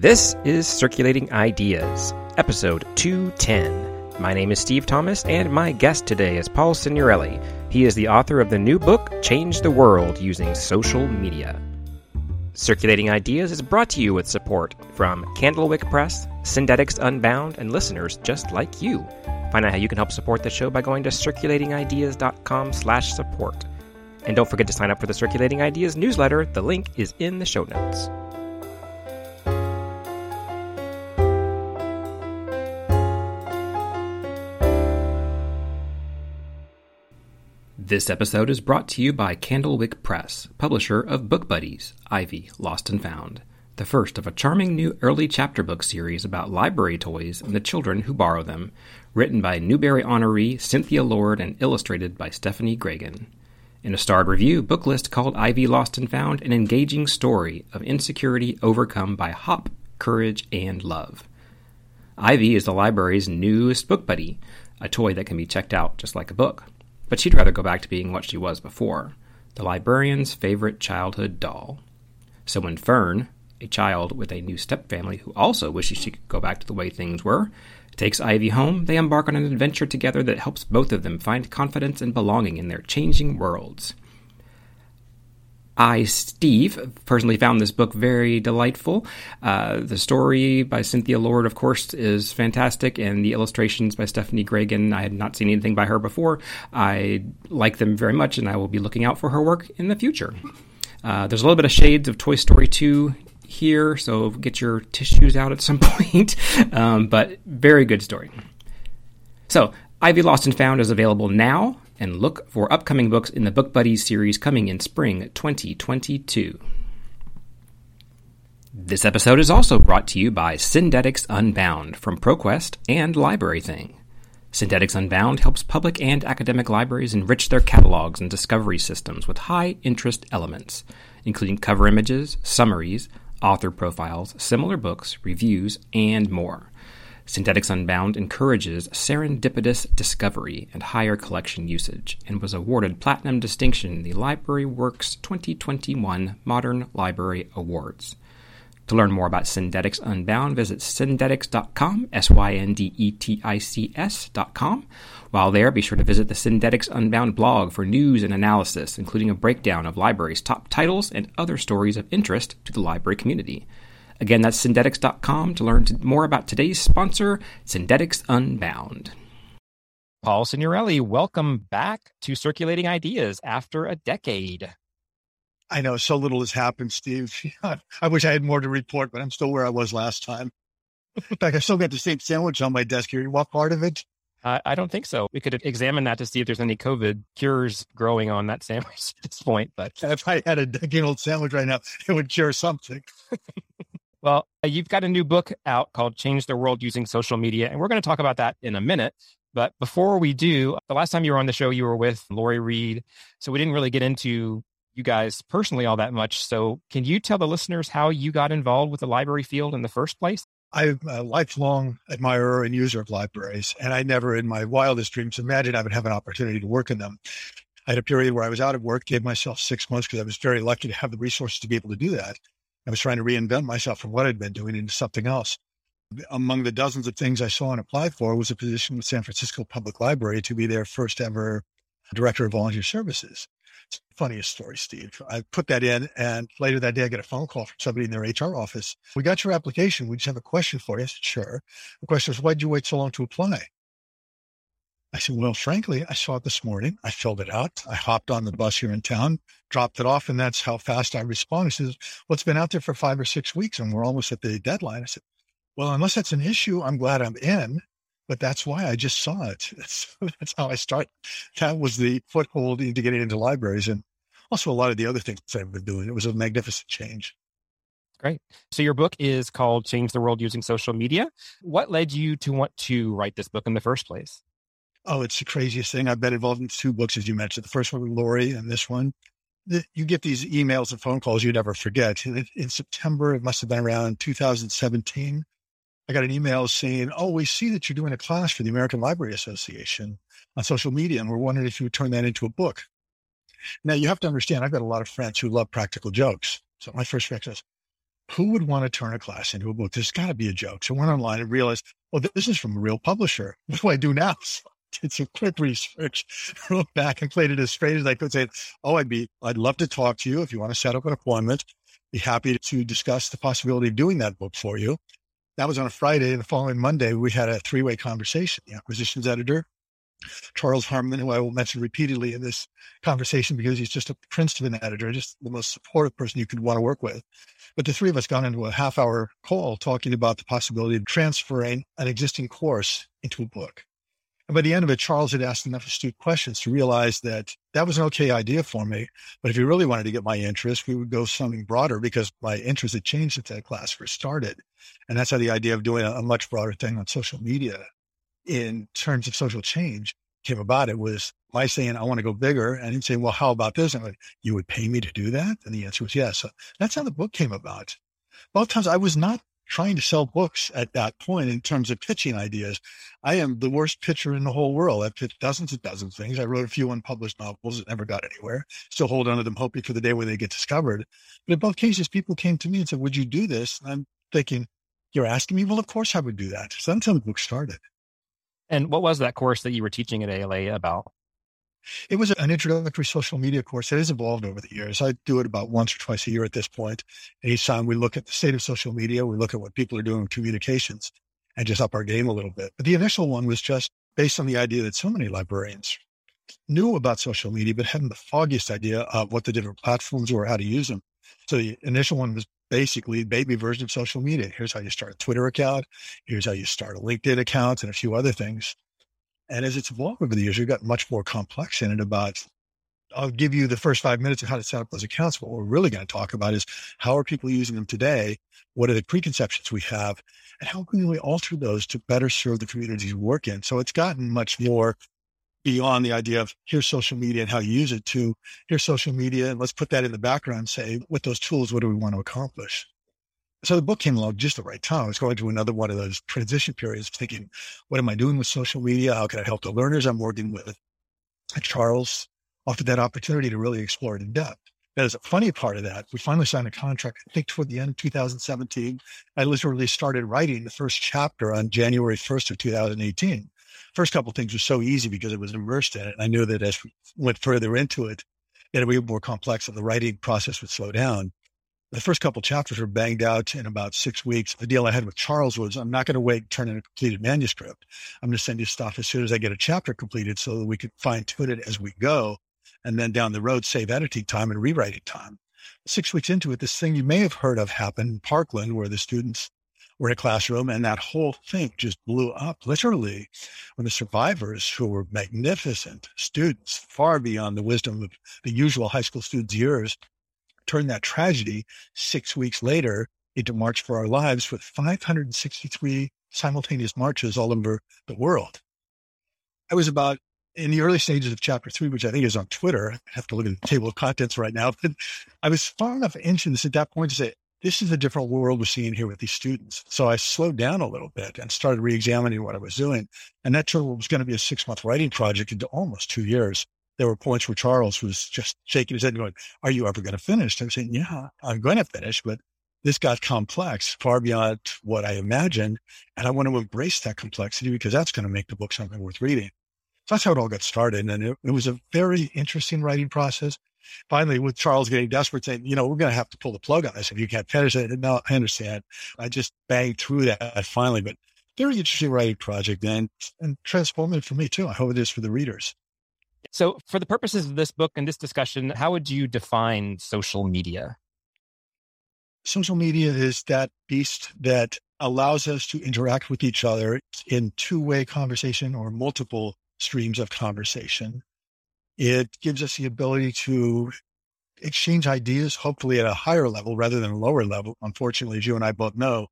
This is Circulating Ideas, episode 210. My name is Steve Thomas, and my guest today is Paul Signorelli. He is the author of the new book, Change the World Using Social Media. Circulating Ideas is brought to you with support from Candlewick Press, Syndetics Unbound, and listeners just like you. Find out how you can help support the show by going to circulatingideas.com slash support. And don't forget to sign up for the Circulating Ideas newsletter. The link is in the show notes. This episode is brought to you by Candlewick Press, publisher of Book Buddies, Ivy, Lost and Found, the first of a charming new early chapter book series about library toys and the children who borrow them, written by Newbery honoree Cynthia Lord and illustrated by Stephanie Graegin. In a starred review, Booklist called Ivy Lost and Found an engaging story of insecurity overcome by hop, courage, and love. Ivy is the library's newest book buddy, a toy that can be checked out just like a book but she'd rather go back to being what she was before the librarian's favorite childhood doll. So when Fern, a child with a new stepfamily who also wishes she could go back to the way things were, takes Ivy home, they embark on an adventure together that helps both of them find confidence and belonging in their changing worlds. I, Steve, personally found this book very delightful. Uh, the story by Cynthia Lord, of course, is fantastic, and the illustrations by Stephanie Graegin, I had not seen anything by her before. I like them very much, and I will be looking out for her work in the future. Uh, there's a little bit of shades of Toy Story 2 here, so get your tissues out at some point. um, but very good story. So, Ivy Lost and Found is available now and look for upcoming books in the Book Buddies series coming in spring 2022. This episode is also brought to you by Syndetics Unbound from ProQuest and LibraryThing. Syndetics Unbound helps public and academic libraries enrich their catalogs and discovery systems with high interest elements, including cover images, summaries, author profiles, similar books, reviews, and more. Syndetics Unbound encourages serendipitous discovery and higher collection usage, and was awarded Platinum Distinction in the Library Works 2021 Modern Library Awards. To learn more about Syndetics Unbound, visit syndetics.com, S Y N D E T I C S.com. While there, be sure to visit the Syndetics Unbound blog for news and analysis, including a breakdown of libraries' top titles and other stories of interest to the library community. Again, that's syndetics.com to learn more about today's sponsor, Syndetics Unbound. Paul Signorelli, welcome back to Circulating Ideas after a decade. I know so little has happened, Steve. I wish I had more to report, but I'm still where I was last time. In fact, I still got the same sandwich on my desk here. What part of it? Uh, I don't think so. We could examine that to see if there's any COVID cures growing on that sandwich at this point. But if I had a decade old sandwich right now, it would cure something. Well, uh, you've got a new book out called Change the World Using Social Media, and we're going to talk about that in a minute. But before we do, the last time you were on the show, you were with Lori Reed. So we didn't really get into you guys personally all that much. So can you tell the listeners how you got involved with the library field in the first place? I'm a lifelong admirer and user of libraries, and I never in my wildest dreams imagined I would have an opportunity to work in them. I had a period where I was out of work, gave myself six months because I was very lucky to have the resources to be able to do that. I was trying to reinvent myself from what I'd been doing into something else. Among the dozens of things I saw and applied for was a position with San Francisco Public Library to be their first ever director of volunteer services. It's the funniest story, Steve. I put that in, and later that day, I get a phone call from somebody in their HR office. We got your application. We just have a question for you. I said, sure. The question was, why did you wait so long to apply? I said, well, frankly, I saw it this morning. I filled it out. I hopped on the bus here in town, dropped it off, and that's how fast I responded. He says, well, it's been out there for five or six weeks and we're almost at the deadline. I said, well, unless that's an issue, I'm glad I'm in, but that's why I just saw it. That's, that's how I start. That was the foothold into getting into libraries and also a lot of the other things I've been doing. It was a magnificent change. Great. So your book is called Change the World Using Social Media. What led you to want to write this book in the first place? Oh, it's the craziest thing. I've been involved in two books, as you mentioned. The first one with Lori and this one. You get these emails and phone calls you never forget. In September, it must have been around 2017, I got an email saying, Oh, we see that you're doing a class for the American Library Association on social media, and we're wondering if you would turn that into a book. Now, you have to understand, I've got a lot of friends who love practical jokes. So my first reaction is, who would want to turn a class into a book? There's got to be a joke. So I went online and realized, oh, well, this is from a real publisher. What do I do now? So did some quick research, wrote back and played it as straight as I could. Say, oh, I'd be, I'd love to talk to you if you want to set up an appointment. Be happy to discuss the possibility of doing that book for you. That was on a Friday. The following Monday, we had a three way conversation. The acquisitions editor, Charles Harmon, who I will mention repeatedly in this conversation because he's just a prince of an editor, just the most supportive person you could want to work with. But the three of us got into a half hour call talking about the possibility of transferring an existing course into a book. And by the end of it, Charles had asked enough astute questions to realize that that was an okay idea for me. But if he really wanted to get my interest, we would go something broader because my interest had changed since that class first started. And that's how the idea of doing a, a much broader thing on social media in terms of social change came about. It was my saying, I want to go bigger. And he'd say, well, how about this? And I'm like, you would pay me to do that? And the answer was yes. So that's how the book came about. Both times I was not trying to sell books at that point in terms of pitching ideas. I am the worst pitcher in the whole world. I've pitched dozens and dozens of things. I wrote a few unpublished novels that never got anywhere. Still hold on to them, hoping for the day when they get discovered. But in both cases, people came to me and said, would you do this? And I'm thinking, you're asking me? Well, of course I would do that. So that's how the book started. And what was that course that you were teaching at ALA about? It was an introductory social media course. It has evolved over the years. I do it about once or twice a year at this point. Each time we look at the state of social media, we look at what people are doing with communications and just up our game a little bit. But the initial one was just based on the idea that so many librarians knew about social media, but hadn't the foggiest idea of what the different platforms were, how to use them. So the initial one was basically baby version of social media. Here's how you start a Twitter account. Here's how you start a LinkedIn account and a few other things. And as it's evolved over the years, we've got much more complex in it about, I'll give you the first five minutes of how to set up those accounts. What we're really going to talk about is how are people using them today? What are the preconceptions we have? And how can we alter those to better serve the communities we work in? So it's gotten much more beyond the idea of here's social media and how you use it to here's social media and let's put that in the background and say with those tools, what do we want to accomplish? So the book came along just the right time. I was going through another one of those transition periods, thinking, what am I doing with social media? How can I help the learners I'm working with? And Charles offered that opportunity to really explore it in depth. That is a funny part of that. We finally signed a contract, I think toward the end of 2017. I literally started writing the first chapter on January 1st of 2018. First couple things were so easy because I was immersed in it. And I knew that as we went further into it, it would be more complex and the writing process would slow down the first couple chapters were banged out in about six weeks. The deal I had with Charles was I'm not going to wait turn in a completed manuscript. I'm going to send you stuff as soon as I get a chapter completed so that we could fine tune it as we go. And then down the road, save editing time and rewriting time. Six weeks into it, this thing you may have heard of happened in Parkland where the students were in a classroom and that whole thing just blew up literally when the survivors who were magnificent students, far beyond the wisdom of the usual high school students' years, turned that tragedy six weeks later into March for Our Lives with 563 simultaneous marches all over the world. I was about in the early stages of chapter three, which I think is on Twitter. I have to look at the table of contents right now, but I was far enough into this at that point to say, this is a different world we're seeing here with these students. So I slowed down a little bit and started re-examining what I was doing. And that turned what was going to be a six month writing project into almost two years there were points where Charles was just shaking his head and going, Are you ever going to finish? I was saying, Yeah, I'm going to finish, but this got complex far beyond what I imagined. And I want to embrace that complexity because that's going to make the book something worth reading. So that's how it all got started. And it, it was a very interesting writing process. Finally, with Charles getting desperate, saying, you know, we're going to have to pull the plug on this if you can't finish it. No, I understand. I just banged through that finally, but very interesting writing project and, and transformative for me too. I hope it is for the readers. So, for the purposes of this book and this discussion, how would you define social media? Social media is that beast that allows us to interact with each other in two way conversation or multiple streams of conversation. It gives us the ability to exchange ideas, hopefully at a higher level rather than a lower level. Unfortunately, as you and I both know,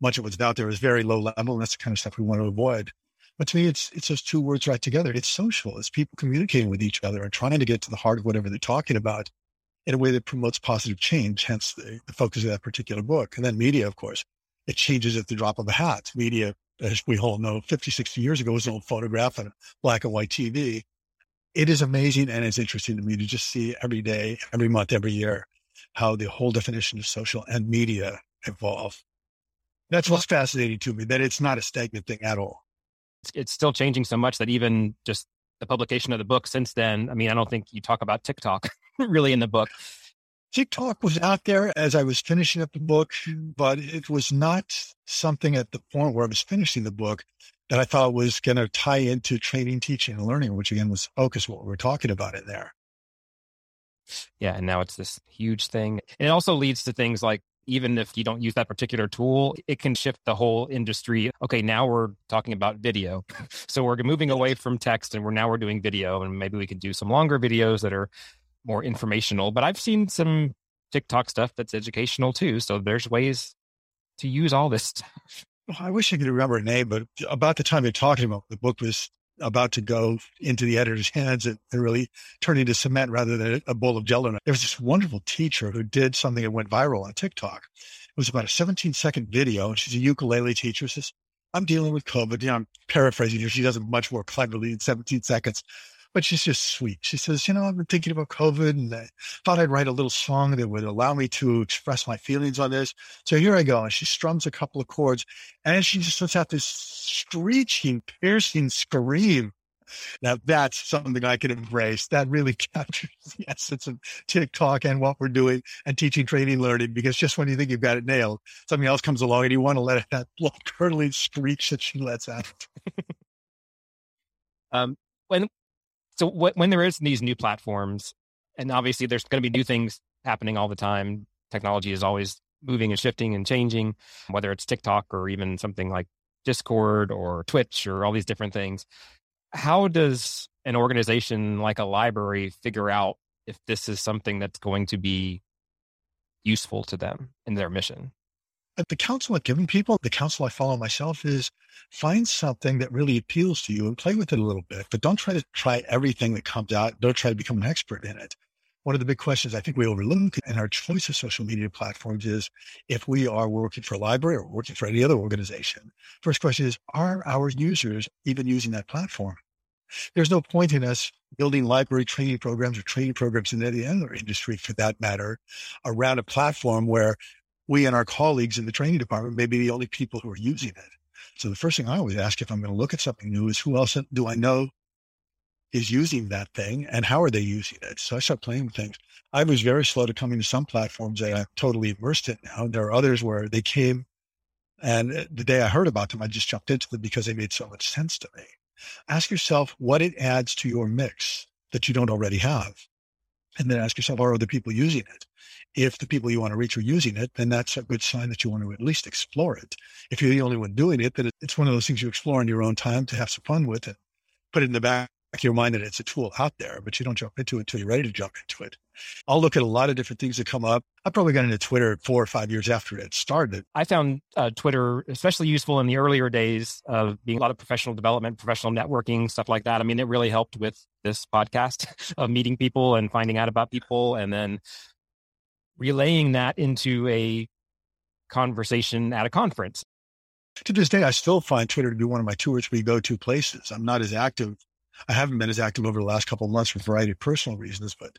much of what's out there is very low level, and that's the kind of stuff we want to avoid. But to me, it's it's those two words right together. It's social. It's people communicating with each other and trying to get to the heart of whatever they're talking about in a way that promotes positive change. Hence the, the focus of that particular book. And then media, of course, it changes at the drop of a hat. Media, as we all know, 50, 60 years ago was an old photograph and black and white TV. It is amazing and it's interesting to me to just see every day, every month, every year, how the whole definition of social and media evolve. That's what's fascinating to me, that it's not a stagnant thing at all. It's still changing so much that even just the publication of the book since then, I mean, I don't think you talk about TikTok really in the book. TikTok was out there as I was finishing up the book, but it was not something at the point where I was finishing the book that I thought was going to tie into training, teaching, and learning, which again was focus what we're talking about in there. Yeah. And now it's this huge thing. And it also leads to things like even if you don't use that particular tool, it can shift the whole industry. Okay, now we're talking about video. So we're moving away from text and we're now we're doing video and maybe we can do some longer videos that are more informational. But I've seen some TikTok stuff that's educational too. So there's ways to use all this stuff. I wish I could remember a name, but about the time you're talking about, the book was about to go into the editor's hands and, really turn into cement rather than a bowl of jello. There was this wonderful teacher who did something that went viral on TikTok. It was about a 17 second video. And she's a ukulele teacher. Says, I'm dealing with COVID. You know, I'm paraphrasing here. She does it much more cleverly in 17 seconds but she's just sweet. She says, you know, I've been thinking about COVID and I thought I'd write a little song that would allow me to express my feelings on this. So here I go. And she strums a couple of chords and she just lets out this screeching, piercing scream. Now that's something I can embrace. That really captures the essence of TikTok and what we're doing and teaching, training, learning. Because just when you think you've got it nailed, something else comes along and you want to let it that blood curdling screech that she lets out. um, when so when there is these new platforms, and obviously there's going to be new things happening all the time. Technology is always moving and shifting and changing, whether it's TikTok or even something like Discord or Twitch or all these different things. How does an organization like a library figure out if this is something that's going to be useful to them in their mission? The counsel I've given people, the counsel I follow myself is find something that really appeals to you and play with it a little bit, but don't try to try everything that comes out. Don't try to become an expert in it. One of the big questions I think we overlook in our choice of social media platforms is if we are working for a library or working for any other organization. First question is, are our users even using that platform? There's no point in us building library training programs or training programs in any other industry for that matter around a platform where we and our colleagues in the training department may be the only people who are using it. So the first thing I always ask if I'm going to look at something new is who else do I know is using that thing and how are they using it? So I start playing with things. I was very slow to coming to some platforms that I'm totally immersed in now. There are others where they came and uh, the day I heard about them, I just jumped into them because they made so much sense to me. Ask yourself what it adds to your mix that you don't already have. And then ask yourself, are other people using it? if the people you want to reach are using it, then that's a good sign that you want to at least explore it. If you're the only one doing it, then it's one of those things you explore in your own time to have some fun with and put it in the back of your mind that it's a tool out there, but you don't jump into it until you're ready to jump into it. I'll look at a lot of different things that come up. I probably got into Twitter four or five years after it started. I found uh, Twitter especially useful in the earlier days of being a lot of professional development, professional networking, stuff like that. I mean, it really helped with this podcast of meeting people and finding out about people and then relaying that into a conversation at a conference. To this day, I still find Twitter to be one of my two or three go to places. I'm not as active. I haven't been as active over the last couple of months for a variety of personal reasons, but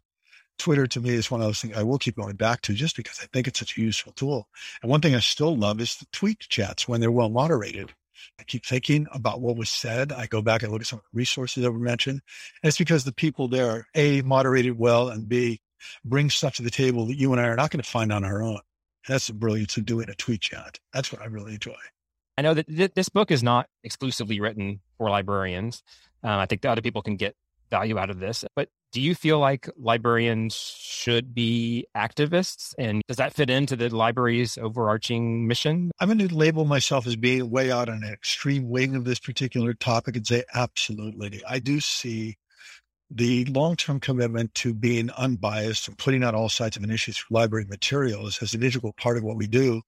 Twitter to me is one of those things I will keep going back to just because I think it's such a useful tool. And one thing I still love is the tweet chats when they're well moderated. I keep thinking about what was said. I go back and look at some of the resources that were mentioned. And it's because the people there A, moderated well, and B, bring stuff to the table that you and I are not going to find on our own. That's the brilliance of doing a tweet chat. That's what I really enjoy. I know that th- this book is not exclusively written for librarians. Um, I think the other people can get value out of this. But do you feel like librarians should be activists? And does that fit into the library's overarching mission? I'm going to label myself as being way out on an extreme wing of this particular topic and say, absolutely. I do see the long-term commitment to being unbiased and putting out all sides of an issue through library materials as an integral part of what we do.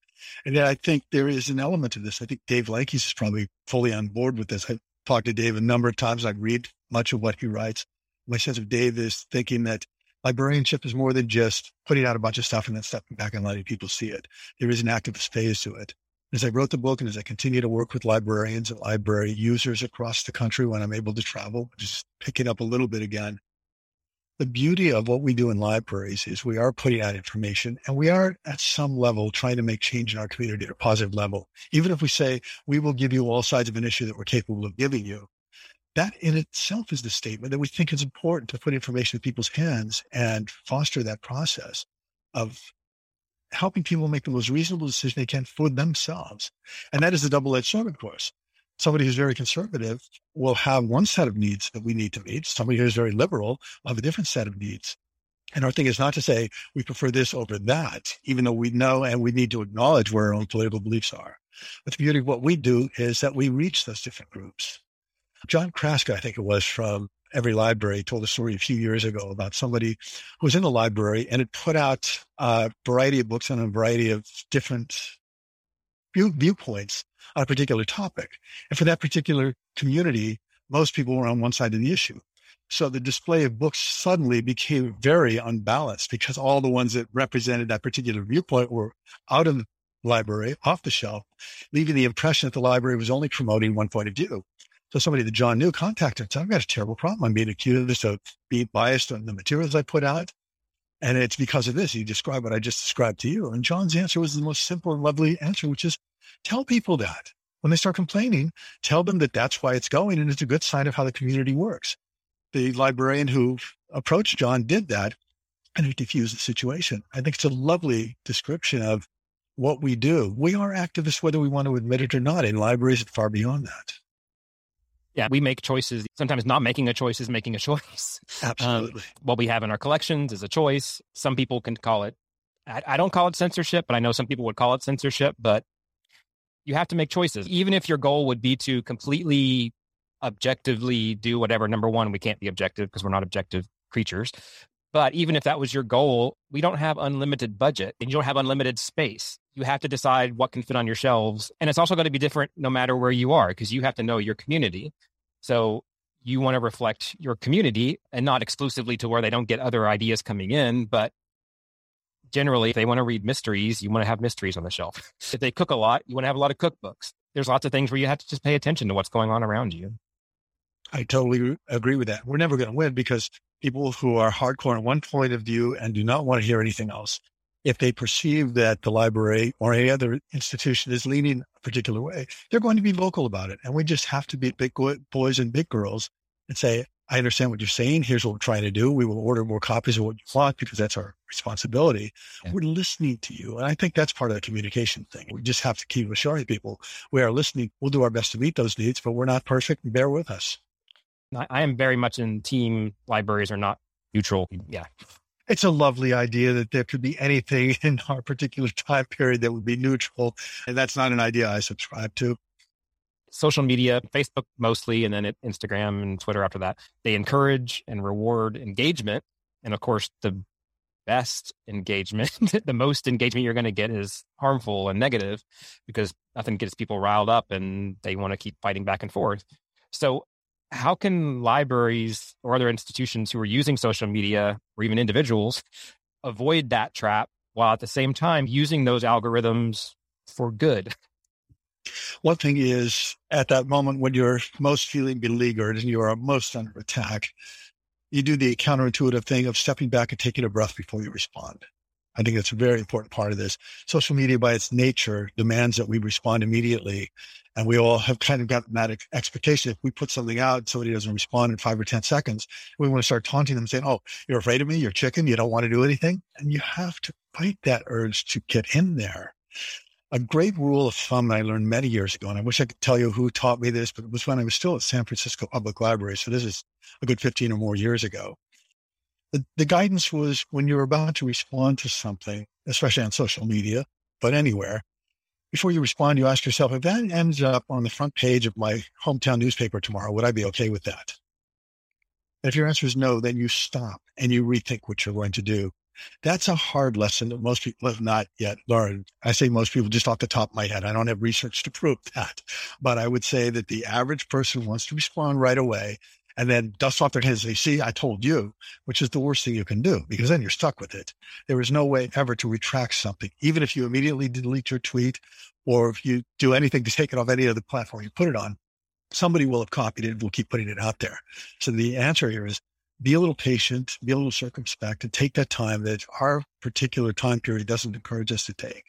And I think there is an element of this. I think Dave Lankes is probably fully on board with this. I've talked to Dave a number of times. I read much of what he writes. My sense of Dave is thinking that librarianship is more than just putting out a bunch of stuff and then stepping back and letting people see it. There is an activist phase to it. As I wrote the book and as I continue to work with librarians and library users across the country when I'm able to travel, just picking up a little bit again, the beauty of what we do in libraries is we are putting out information and we are at some level trying to make change in our community at a positive level. Even if we say we will give you all sides of an issue that we're capable of giving you, that in itself is the statement that we think it's important to put information in people's hands and foster that process of helping people make the most reasonable decision they can for themselves. And that is a double-edged sword, of course. Somebody who's very conservative will have one set of needs that we need to meet. Somebody who's very liberal will have a different set of needs. And our thing is not to say we prefer this over that, even though we know and we need to acknowledge where our own political beliefs are. But the beauty of what we do is that we reach those different groups. John Chrastka, I think it was from EveryLibrary, told a story a few years ago about somebody who was in the library and had put out a variety of books on a variety of different view, viewpoints on a particular topic. And for that particular community, most people were on one side of the issue. So the display of books suddenly became very unbalanced because all the ones that represented that particular viewpoint were out of the library, off the shelf, leaving the impression that the library was only promoting one point of view. So somebody that John knew contacted said, I've got a terrible problem. I'm being accused of being biased on the materials I put out. And it's because of this. You describe what I just described to you. And John's answer was the most simple and lovely answer, which is tell people that when they start complaining, tell them that that's why it's going. And it's a good sign of how the community works. The librarian who approached John did that and it diffused the situation. I think it's a lovely description of what we do. We are activists, whether we want to admit it or not, in libraries and far beyond that yeah, we make choices. Sometimes not making a choice is making a choice. Absolutely. Um, what we have in our collections is a choice. Some people can call it, I, I, don't call it censorship, but I know some people would call it censorship. But you have to make choices. Even if your goal would be to completely objectively do whatever, number one, we can't be objective because we're not objective creatures. But even if that was your goal, we don't have unlimited budget and you don't have unlimited space. You have to decide what can fit on your shelves. And it's also going to be different no matter where you are because you have to know your community. So you want to reflect your community and not exclusively to where they don't get other ideas coming in, but generally if they want to read mysteries, you want to have mysteries on the shelf. if they cook a lot, you want to have a lot of cookbooks. There's lots of things where you have to just pay attention to what's going on around you. I totally agree with that. We're never going to win because people who are hardcore on one point of view and do not want to hear anything else. If they perceive that the library or any other institution is leaning a particular way, they're going to be vocal about it. And we just have to be big boys and big girls and say, I understand what you're saying. Here's what we're trying to do. We will order more copies of what you want because that's our responsibility. Yeah. We're listening to you. And I think that's part of the communication thing. We just have to keep assuring people we are listening. We'll do our best to meet those needs, but we're not perfect. Bear with us. I am very much in team libraries are not neutral. Yeah. It's a lovely idea that there could be anything in our particular time period that would be neutral. And that's not an idea I subscribe to. Social media, Facebook mostly, and then Instagram and Twitter after that, they encourage and reward engagement. And of course, the best engagement, the most engagement you're going to get is harmful and negative because nothing gets people riled up and they want to keep fighting back and forth. So how can libraries or other institutions who are using social media or even individuals avoid that trap while at the same time using those algorithms for good? One thing is at that moment when you're most feeling beleaguered and you are most under attack, you do the counterintuitive thing of stepping back and taking a breath before you respond. I think that's a very important part of this. Social media by its nature demands that we respond immediately. And we all have kind of got that expectation. If we put something out, somebody doesn't respond in five or 10 seconds, we want to start taunting them saying, Oh, you're afraid of me. You're chicken. You don't want to do anything. And you have to fight that urge to get in there. A great rule of thumb I learned many years ago, and I wish I could tell you who taught me this, but it was when I was still at San Francisco Public Library. So this is a good 15 or more years ago the, the guidance was when you're about to respond to something, especially on social media, but anywhere, before you respond, you ask yourself, if that ends up on the front page of my hometown newspaper tomorrow, would I be okay with that? And if your answer is no, then you stop and you rethink what you're going to do. That's a hard lesson that most people have not yet learned. I say most people just off the top of my head. I don't have research to prove that, but I would say that the average person wants to respond right away and then dust off their hands and say, see, I told you, which is the worst thing you can do because then you're stuck with it. There is no way ever to retract something, even if you immediately delete your tweet or if you do anything to take it off any other platform you put it on, somebody will have copied it and will keep putting it out there. So the answer here is be a little patient, be a little circumspect, and take that time that our particular time period doesn't encourage us to take.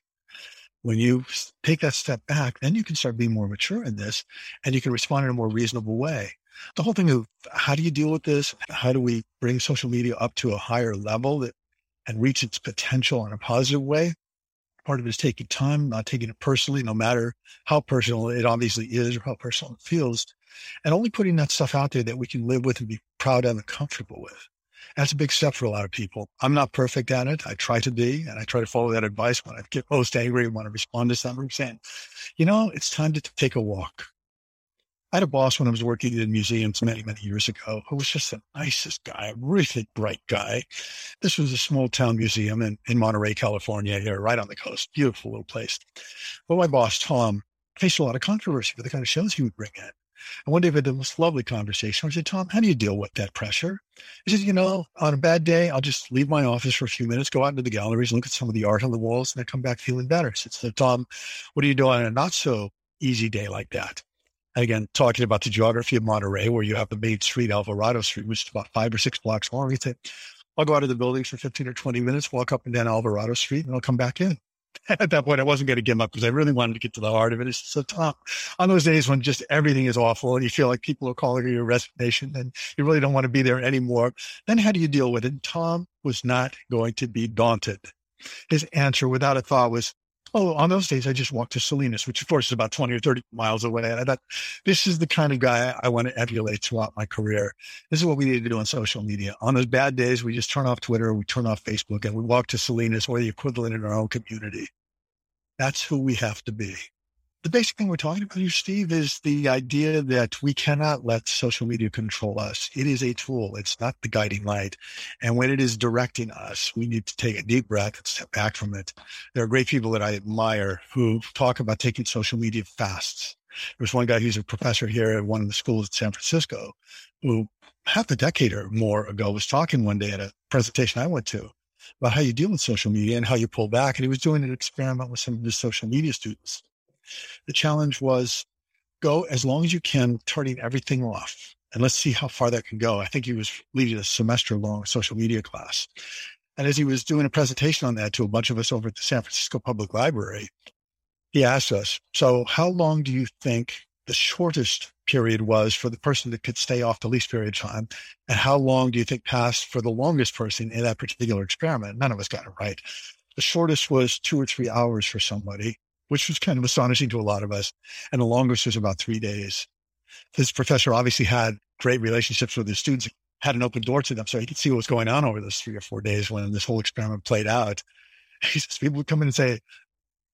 When you take that step back, then you can start being more mature in this and you can respond in a more reasonable way. The whole thing of how do you deal with this? How do we bring social media up to a higher level that, and reach its potential in a positive way? Part of it is taking time, not taking it personally, no matter how personal it obviously is or how personal it feels, and only putting that stuff out there that we can live with and be proud and comfortable with. That's a big step for a lot of people. I'm not perfect at it. I try to be, and I try to follow that advice when I get most angry and want to respond to something saying, you know, it's time to take a walk. I had a boss when I was working in museums many, many years ago who was just the nicest guy, a really bright guy. This was a small town museum in, in Monterey, California, here, right on the coast. Beautiful little place. But my boss, Tom, faced a lot of controversy for the kind of shows he would bring in. And one day we had the most lovely conversation. I said, Tom, how do you deal with that pressure? He says, you know, on a bad day, I'll just leave my office for a few minutes, go out into the galleries, look at some of the art on the walls, and I come back feeling better. I said, so Tom, what do you do on a not so easy day like that? again, talking about the geography of Monterey, where you have the main street, Alvarado Street, which is about five or six blocks long. You say, I'll go out of the building for 15 or 20 minutes, walk up and down Alvarado Street, and I'll come back in. at that point, I wasn't going to give him up because I really wanted to get to the heart of it. It's so tough on those days when just everything is awful and you feel like people are calling you your resignation and you really don't want to be there anymore. Then how do you deal with it? Tom was not going to be daunted. His answer without a thought was, Oh, on those days, I just walked to Salinas, which of course is about 20 or 30 miles away. And I thought, this is the kind of guy I want to emulate throughout my career. This is what we need to do on social media. On those bad days, we just turn off Twitter, we turn off Facebook, and we walk to Salinas or the equivalent in our own community. That's who we have to be the basic thing we're talking about here, Steve, is the idea that we cannot let social media control us. It is a tool. It's not the guiding light. And when it is directing us, we need to take a deep breath and step back from it. There are great people that I admire who talk about taking social media fasts. There was one guy who's a professor here at one of the schools in San Francisco who half a decade or more ago was talking one day at a presentation I went to about how you deal with social media and how you pull back. And he was doing an experiment with some of his social media students. The challenge was go as long as you can, turning everything off. And let's see how far that can go. I think he was leading a semester long social media class. And as he was doing a presentation on that to a bunch of us over at the San Francisco Public Library, he asked us, So, how long do you think the shortest period was for the person that could stay off the least period of time? And how long do you think passed for the longest person in that particular experiment? None of us got it right. The shortest was two or three hours for somebody which was kind of astonishing to a lot of us. And the longest was about three days. This professor obviously had great relationships with his students, had an open door to them. So he could see what was going on over those three or four days when this whole experiment played out. He says, people would come in and say,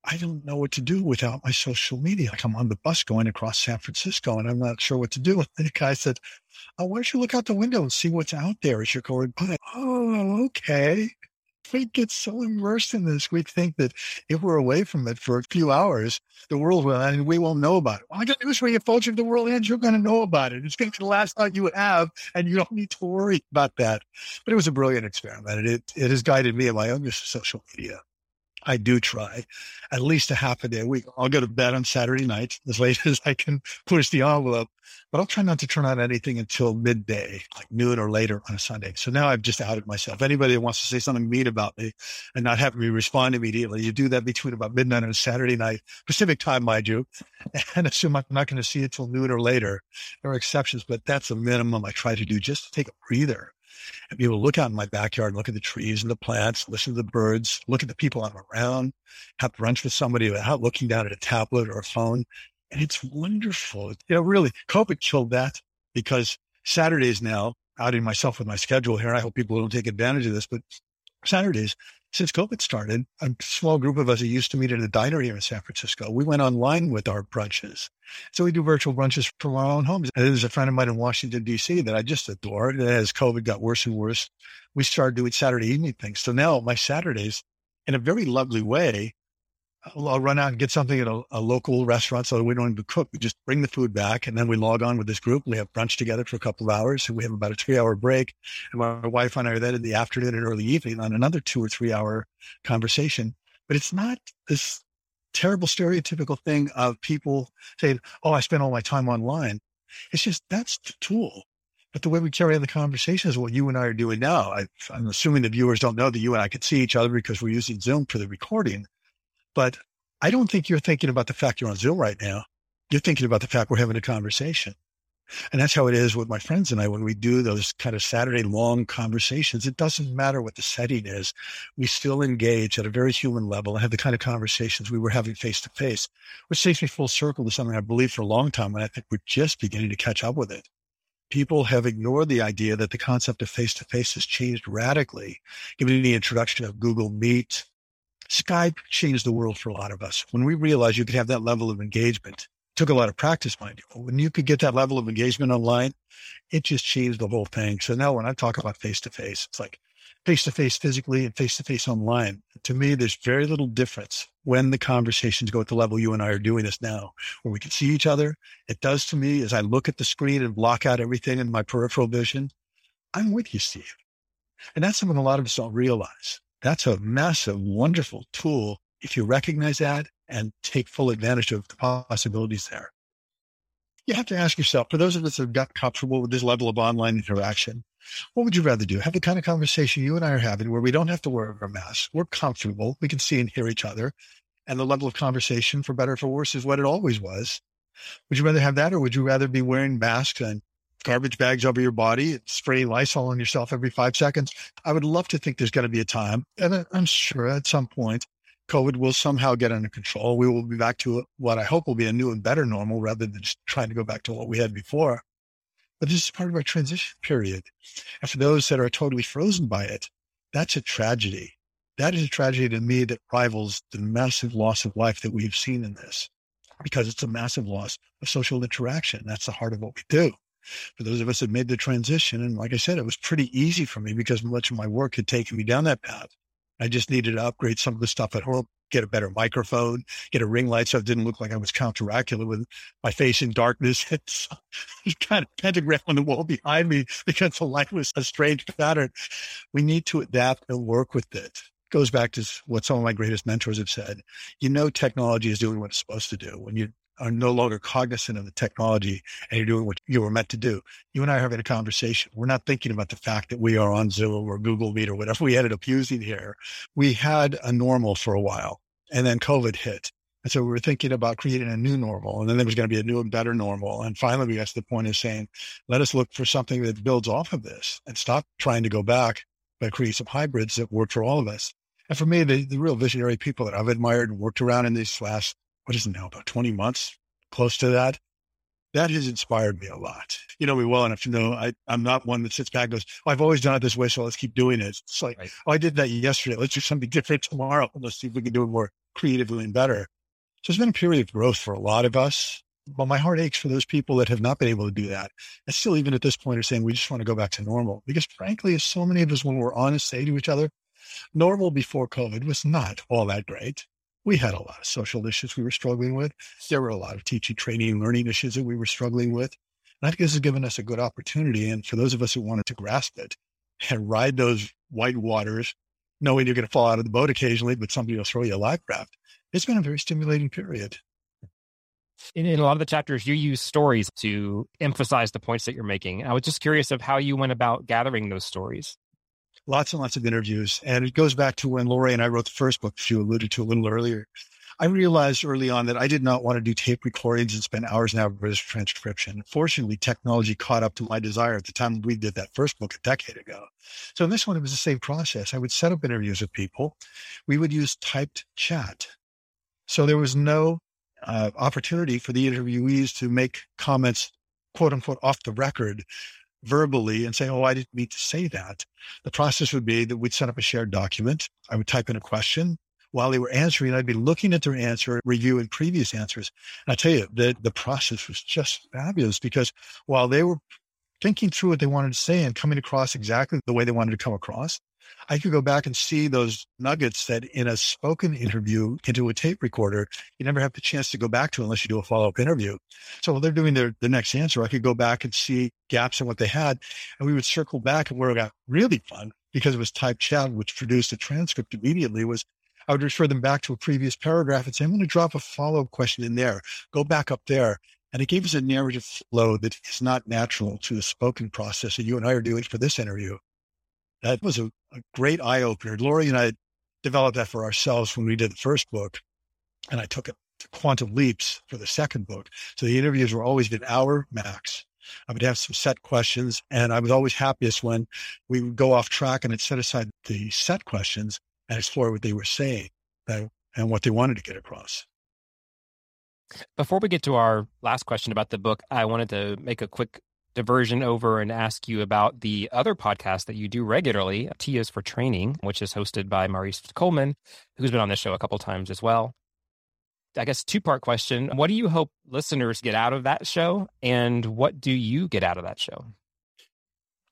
I don't know what to do without my social media. Like I'm on the bus going across San Francisco and I'm not sure what to do. And the guy said, Oh, why don't you look out the window and see what's out there as you're going by? Oh, okay we get so immersed in this, we think that if we're away from it for a few hours, the world will and we won't know about it. Well, I got news for you, folks. If the world ends, you're going to know about it. It's going to be the last thought you have, and you don't need to worry about that. But it was a brilliant experiment. and It, it has guided me in my own use of social media. I do try at least a half a day a week. I'll go to bed on Saturday night as late as I can push the envelope, but I'll try not to turn on anything until midday, like noon or later on a Sunday. So now I've just outed myself. Anybody that wants to say something mean about me and not have me respond immediately, you do that between about midnight on Saturday night, Pacific time, mind you, and assume I'm not going to see it till noon or later. There are exceptions, but that's a minimum I try to do just to take a breather and be able to look out in my backyard, and look at the trees and the plants, listen to the birds, look at the people I'm around, have brunch with somebody without looking down at a tablet or a phone. And it's wonderful. You know, really, COVID killed that because Saturdays now, outing myself with my schedule here. I hope people don't take advantage of this, but Saturdays, since COVID started, a small group of us who used to meet at a diner here in San Francisco, we went online with our brunches. So we do virtual brunches from our own homes. And there's a friend of mine in Washington, D.C. that I just adore. And as COVID got worse and worse, we started doing Saturday evening things. So now my Saturdays, in a very lovely way, I'll, run out and get something at a, a, local restaurant so we don't even cook. We just bring the food back and then we log on with this group. We have brunch together for a couple of hours and we have about a three hour break. And my wife and I are then in the afternoon and early evening on another two or three hour conversation. But it's not this terrible stereotypical thing of people saying, Oh, I spend all my time online. It's just that's the tool. But the way we carry on the conversation is what you and I are doing now. I, I'm assuming the viewers don't know that you and I can see each other because we're using Zoom for the recording. But I don't think you're thinking about the fact you're on Zoom right now. You're thinking about the fact we're having a conversation. And that's how it is with my friends and I when we do those kind of Saturday long conversations. It doesn't matter what the setting is. We still engage at a very human level and have the kind of conversations we were having face to face, which takes me full circle to something I believed for a long time. And I think we're just beginning to catch up with it. People have ignored the idea that the concept of face to face has changed radically, given the introduction of Google Meet. Skype changed the world for a lot of us. When we realized you could have that level of engagement took a lot of practice, mind you. When you could get that level of engagement online, it just changed the whole thing. So now when I talk about face to face, it's like face to face physically and face to face online. To me, there's very little difference when the conversations go at the level you and I are doing this now, where we can see each other. It does to me as I look at the screen and block out everything in my peripheral vision. I'm with you, Steve. And that's something a lot of us don't realize. That's a massive, wonderful tool if you recognize that and take full advantage of the possibilities there. You have to ask yourself, for those of us that have got comfortable with this level of online interaction, what would you rather do? Have the kind of conversation you and I are having where we don't have to wear a mask. We're comfortable. We can see and hear each other. And the level of conversation, for better or for worse, is what it always was. Would you rather have that or would you rather be wearing masks and garbage bags over your body, spraying Lysol on yourself every five seconds? I would love to think there's going to be a time, and I'm sure at some point COVID will somehow get under control. We will be back to what I hope will be a new and better normal rather than just trying to go back to what we had before. But this is part of our transition period. And for those that are totally frozen by it, that's a tragedy. That is a tragedy to me that rivals the massive loss of life that we've seen in this because it's a massive loss of social interaction. That's the heart of what we do. For those of us that made the transition, and like I said, it was pretty easy for me because much of my work had taken me down that path. I just needed to upgrade some of the stuff at home, get a better microphone, get a ring light so it didn't look like I was Count Dracula with my face in darkness. It's, kind of pentagram on the wall behind me because the light was a strange pattern. We need to adapt and work with it. Goes back to what some of my greatest mentors have said. You know, technology is doing what it's supposed to do. When you are no longer cognizant of the technology and you're doing what you were meant to do. You and I are having a conversation. We're not thinking about the fact that we are on Zoom or Google Meet or whatever we ended up using here. We had a normal for a while and then COVID hit. And so we were thinking about creating a new normal and then there was going to be a new and better normal. And finally we got to the point of saying, let us look for something that builds off of this and stop trying to go back, but create some hybrids that work for all of us. And for me, the, the real visionary people that I've admired and worked around in these last what is it now, about 20 months, close to that. That has inspired me a lot. You know me well enough to know I, I'm not one that sits back and goes, oh, I've always done it this way, so let's keep doing it. It's like, right. oh, I did that yesterday. Let's do something different tomorrow. Let's see if we can do it more creatively and better. So it's been a period of growth for a lot of us. But my heart aches for those people that have not been able to do that. And still, even at this point, are saying we just want to go back to normal. Because frankly, as so many of us, when we're honest, say to each other, normal before COVID was not all that great we had a lot of social issues we were struggling with. There were a lot of teaching, training, learning issues that we were struggling with. And I think this has given us a good opportunity. And for those of us who wanted to grasp it and ride those white waters, knowing you're going to fall out of the boat occasionally, but somebody will throw you a life raft, it's been a very stimulating period. In, in, a lot of the chapters, you use stories to emphasize the points that you're making. I was just curious of how you went about gathering those stories lots and lots of interviews. And it goes back to when Lori and I wrote the first book, which you alluded to a little earlier. I realized early on that I did not want to do tape recordings and spend hours and hours transcription. Fortunately, technology caught up to my desire at the time we did that first book a decade ago. So in this one, it was the same process. I would set up interviews with people. We would use typed chat. So there was no uh, opportunity for the interviewees to make comments, quote unquote, off the record verbally and say, Oh, I didn't mean to say that. The process would be that we'd set up a shared document. I would type in a question. While they were answering, I'd be looking at their answer, reviewing previous answers. And I tell you, the, the process was just fabulous because while they were thinking through what they wanted to say and coming across exactly the way they wanted to come across, I could go back and see those nuggets that in a spoken interview into a tape recorder, you never have the chance to go back to unless you do a follow up interview. So while they're doing their, the next answer, I could go back and see gaps in what they had. And we would circle back and where it got really fun because it was typed chat, which produced a transcript immediately was I would refer them back to a previous paragraph and say, I'm going to drop a follow up question in there. Go back up there And it gave us a narrative flow that is not natural to the spoken process that you and I are doing for this interview. That was a, a great eye opener. Lori and I developed that for ourselves when we did the first book. And I took it to quantum leaps for the second book. So the interviews were always an hour max. I would have some set questions and I was always happiest when we would go off track and I'd set aside the set questions and explore what they were saying uh, and what they wanted to get across. Before we get to our last question about the book, I wanted to make a quick diversion over and ask you about the other podcast that you do regularly, T is for Training, which is hosted by Maurice Coleman, who's been on this show a couple times as well. I guess two part question. What do you hope listeners get out of that show? And what do you get out of that show?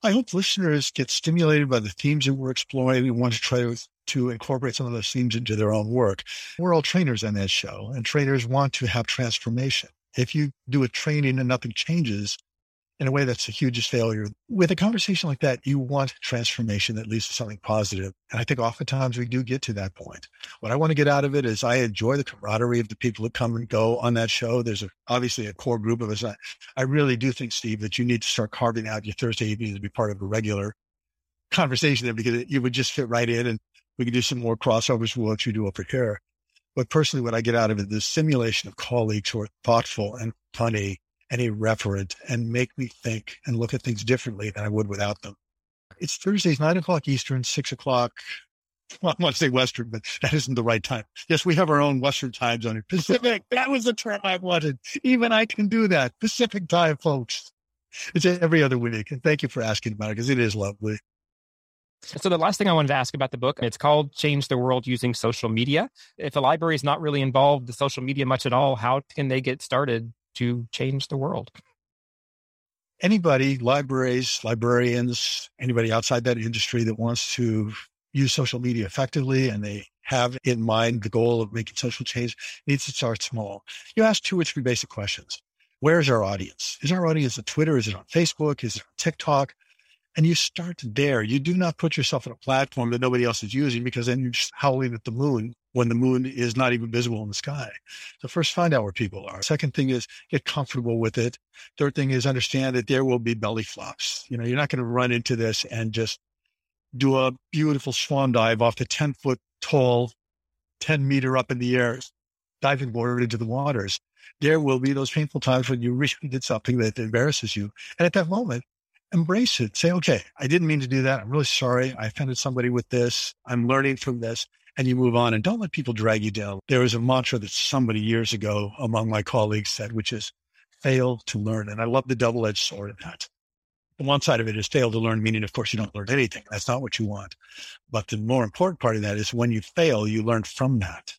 I hope listeners get stimulated by the themes that we're exploring and want to try to, to incorporate some of those themes into their own work. We're all trainers on that show, and trainers want to have transformation. If you do a training and nothing changes, in a way that's the hugest failure. With a conversation like that, you want transformation that leads to something positive. And I think oftentimes we do get to that point. What I want to get out of it is I enjoy the camaraderie of the people that come and go on that show. There's a, obviously a core group of us. I, I really do think, Steve, that you need to start carving out your Thursday evenings to be part of a regular conversation there because you would just fit right in and we could do some more crossovers with what you do over here. But personally, what I get out of it, the simulation of colleagues who are thoughtful and funny and referent and make me think and look at things differently than I would without them. It's Thursdays, nine o'clock Eastern, six o'clock. Well, I want to say Western, but that isn't the right time. Yes, we have our own Western time zone. Pacific. That was the term I wanted. Even I can do that. Pacific time, folks. It's every other week. And thank you for asking about it because it is lovely. So the last thing I wanted to ask about the book, it's called Change the World Using Social Media. If a library is not really involved with social media much at all, how can they get started to change the world? Anybody, libraries, librarians, anybody outside that industry that wants to use social media effectively and they have in mind the goal of making social change needs to start small. You ask two or three basic questions. Where's our audience? Is our audience on Twitter? Is it on Facebook? Is it on TikTok? And you start there. You do not put yourself on a platform that nobody else is using because then you're just howling at the moon when the moon is not even visible in the sky. So first, find out where people are. Second thing is get comfortable with it. Third thing is understand that there will be belly flops. You know, you're not going to run into this and just do a beautiful swan dive off the 10 foot tall, 10 meter up in the air diving board into the waters. There will be those painful times when you really did something that embarrasses you. And at that moment, embrace it. Say, okay, I didn't mean to do that. I'm really sorry. I offended somebody with this. I'm learning from this and you move on and don't let people drag you down. There was a mantra that somebody years ago among my colleagues said, which is fail to learn. And I love the double edged sword of that. The one side of it is fail to learn, meaning, of course, you don't learn anything. That's not what you want. But the more important part of that is when you fail, you learn from that.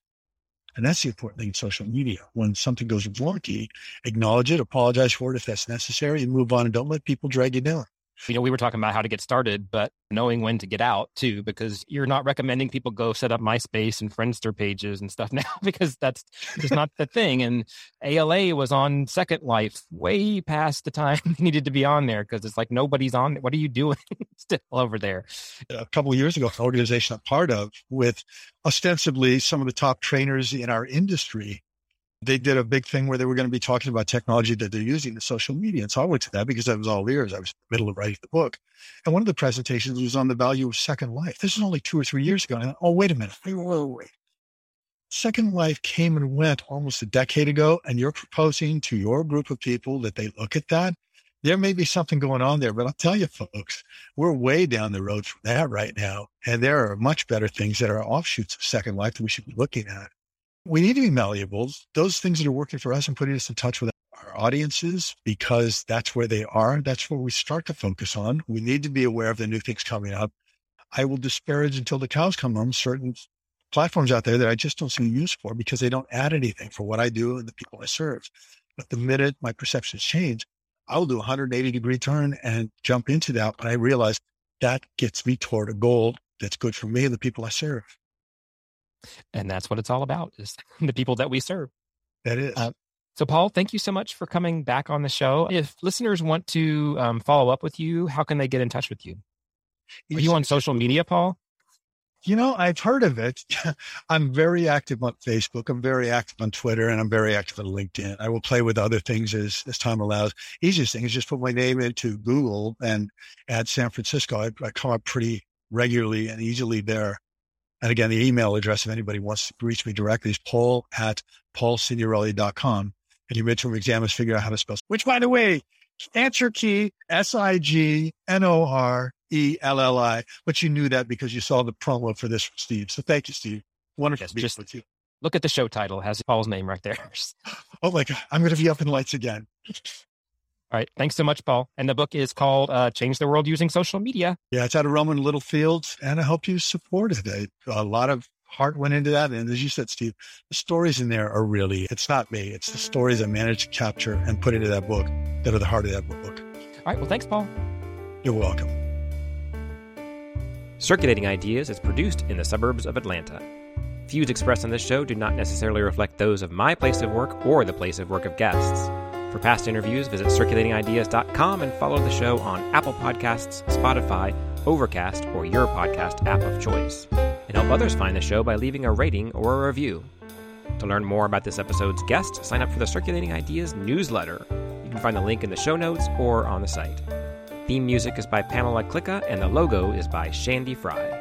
And that's the important thing in social media. When something goes wonky, acknowledge it, apologize for it if that's necessary, and move on and don't let people drag you down you know, we were talking about how to get started, but knowing when to get out too, because you're not recommending people go set up MySpace and Friendster pages and stuff now, because that's just not the thing. And ALA was on Second Life way past the time they needed to be on there because it's like nobody's on. What are you doing still over there? A couple of years ago, an organization I'm part of with ostensibly some of the top trainers in our industry they did a big thing where they were going to be talking about technology that they're using in social media. And so I went to that because I was all ears. I was in the middle of writing the book. And one of the presentations was on the value of second life. This is only two or three years ago. And I thought, oh, wait a minute. Wait, wait, wait. Second life came and went almost a decade ago. And you're proposing to your group of people that they look at that. There may be something going on there, but I'll tell you, folks, we're way down the road from that right now. And there are much better things that are offshoots of second life that we should be looking at we need to be malleable. Those things that are working for us and putting us in touch with our audiences because that's where they are. That's where we start to focus on. We need to be aware of the new things coming up. I will disparage until the cows come home certain platforms out there that I just don't see use for because they don't add anything for what I do and the people I serve. But the minute my perceptions change, I will do a 180 degree turn and jump into that. But I realize that gets me toward a goal that's good for me and the people I serve. And that's what it's all about is the people that we serve. That is. Uh, so, Paul, thank you so much for coming back on the show. If listeners want to um, follow up with you, how can they get in touch with you? Are you on social media, Paul? You know, I've heard of it. I'm very active on Facebook. I'm very active on Twitter and I'm very active on LinkedIn. I will play with other things as, as time allows. Easiest thing is just put my name into Google and add San Francisco. I, I come up pretty regularly and easily there. And again, the email address, if anybody wants to reach me directly, is paul at paulsignorelli.com. And your midterm exam is figure out how to spell, which by the way, answer key, S-I-G-N-O-R-E-L-L-I. But you knew that because you saw the promo for this from Steve. So thank you, Steve. Wonderful yes, just with you. Look at the show title. It has Paul's name right there. oh my God. I'm going to be up in lights again. All right. Thanks so much, Paul. And the book is called uh, Change the World Using Social Media. Yeah, it's out of Rowman Littlefield, and I hope you support it. A lot of heart went into that. And as you said, Steve, the stories in there are really, it's not me. It's the stories I managed to capture and put into that book that are the heart of that book. All right. Well, thanks, Paul. You're welcome. Circulating Ideas is produced in the suburbs of Atlanta. Views expressed on this show do not necessarily reflect those of my place of work or the place of work of guests. For past interviews, visit circulatingideas.com and follow the show on Apple Podcasts, Spotify, Overcast, or your podcast app of choice. And help others find the show by leaving a rating or a review. To learn more about this episode's guest, sign up for the Circulating Ideas newsletter. You can find the link in the show notes or on the site. Theme music is by Pamela Klicka, and the logo is by Shandy Fry.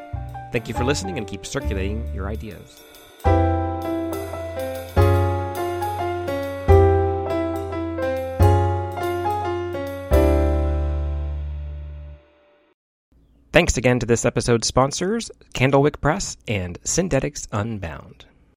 Thank you for listening and keep circulating your ideas. Thanks again to this episode's sponsors, Candlewick Press and Synthetix Unbound.